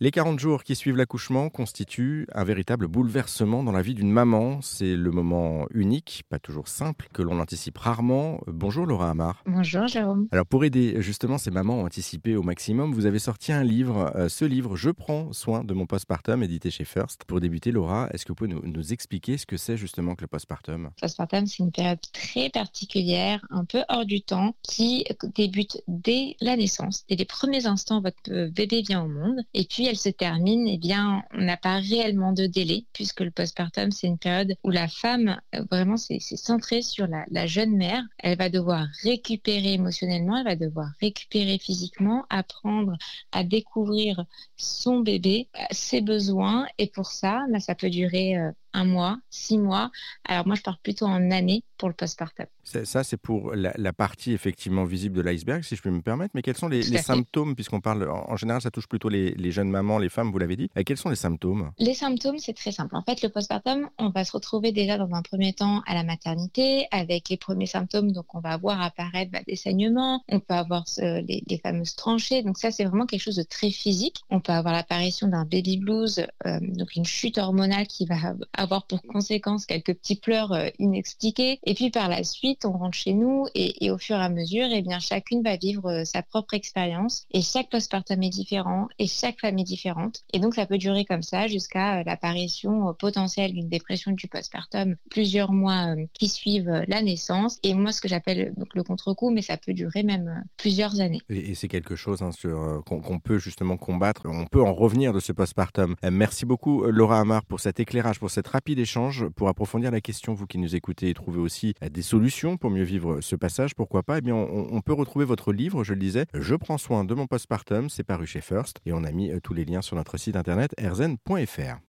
Les 40 jours qui suivent l'accouchement constituent un véritable bouleversement dans la vie d'une maman. C'est le moment unique, pas toujours simple, que l'on anticipe rarement. Bonjour Laura Amar. Bonjour Jérôme. Alors pour aider justement ces mamans à anticiper au maximum, vous avez sorti un livre. Euh, ce livre, Je prends soin de mon postpartum, édité chez First. Pour débuter Laura, est-ce que vous pouvez nous, nous expliquer ce que c'est justement que le postpartum? Postpartum, c'est une période très particulière, un peu hors du temps, qui débute dès la naissance, dès les premiers instants où votre bébé vient au monde. Et puis elle se termine, eh bien, on n'a pas réellement de délai, puisque le postpartum, c'est une période où la femme, euh, vraiment, c'est centré sur la, jeune mère. Elle va devoir récupérer émotionnellement, elle va devoir récupérer physiquement, apprendre à découvrir son bébé, euh, ses besoins. Et pour ça, là, ça peut durer euh, un mois, six mois. Alors moi, je parle plutôt en année pour le postpartum. Ça, c'est pour la, la, partie effectivement visible de l'iceberg, si je peux me permettre. Mais quels sont les, les symptômes, puisqu'on parle, en, général, ça touche plutôt les, les, jeunes mamans, les femmes, vous l'avez dit. Et quels sont les symptômes? Les symptômes, c'est très simple. En fait, le postpartum, on va se retrouver déjà dans un premier temps à la maternité, avec les premiers symptômes. Donc, on va voir apparaître bah, des saignements, on peut avoir les, les, fameuses tranchées. Donc, ça, c'est vraiment quelque chose de très physique. On peut avoir l'apparition d'un baby blues, euh, donc une chute hormonale qui va avoir pour conséquence quelques petits pleurs euh, inexpliqués. Et puis par la suite, on rentre chez nous et, au fur et à mesure, eh bien, chacune va vivre euh, sa propre expérience. Et chaque postpartum est différent et chaque femme est différente. Et donc ça peut durer comme ça jusqu'à euh, l'apparition potentielle d'une dépression du postpartum plusieurs mois qui suivent la naissance. Et moi, ce que j'appelle le contre-coup, mais ça peut durer même plusieurs années. Et, c'est quelque chose hein, qu'on qu peut justement combattre. On peut en revenir de ce postpartum. Merci beaucoup Laura Amar pour cet éclairage, pour rapide échange pour approfondir la question, vous qui nous écoutez et trouver aussi des solutions pour mieux vivre ce passage, pourquoi pas? Eh bien, on, peut retrouver votre livre, je le disais, Je prends soin de mon postpartum, c'est paru chez First, et on a mis tous les liens sur notre site internet erzen.fr.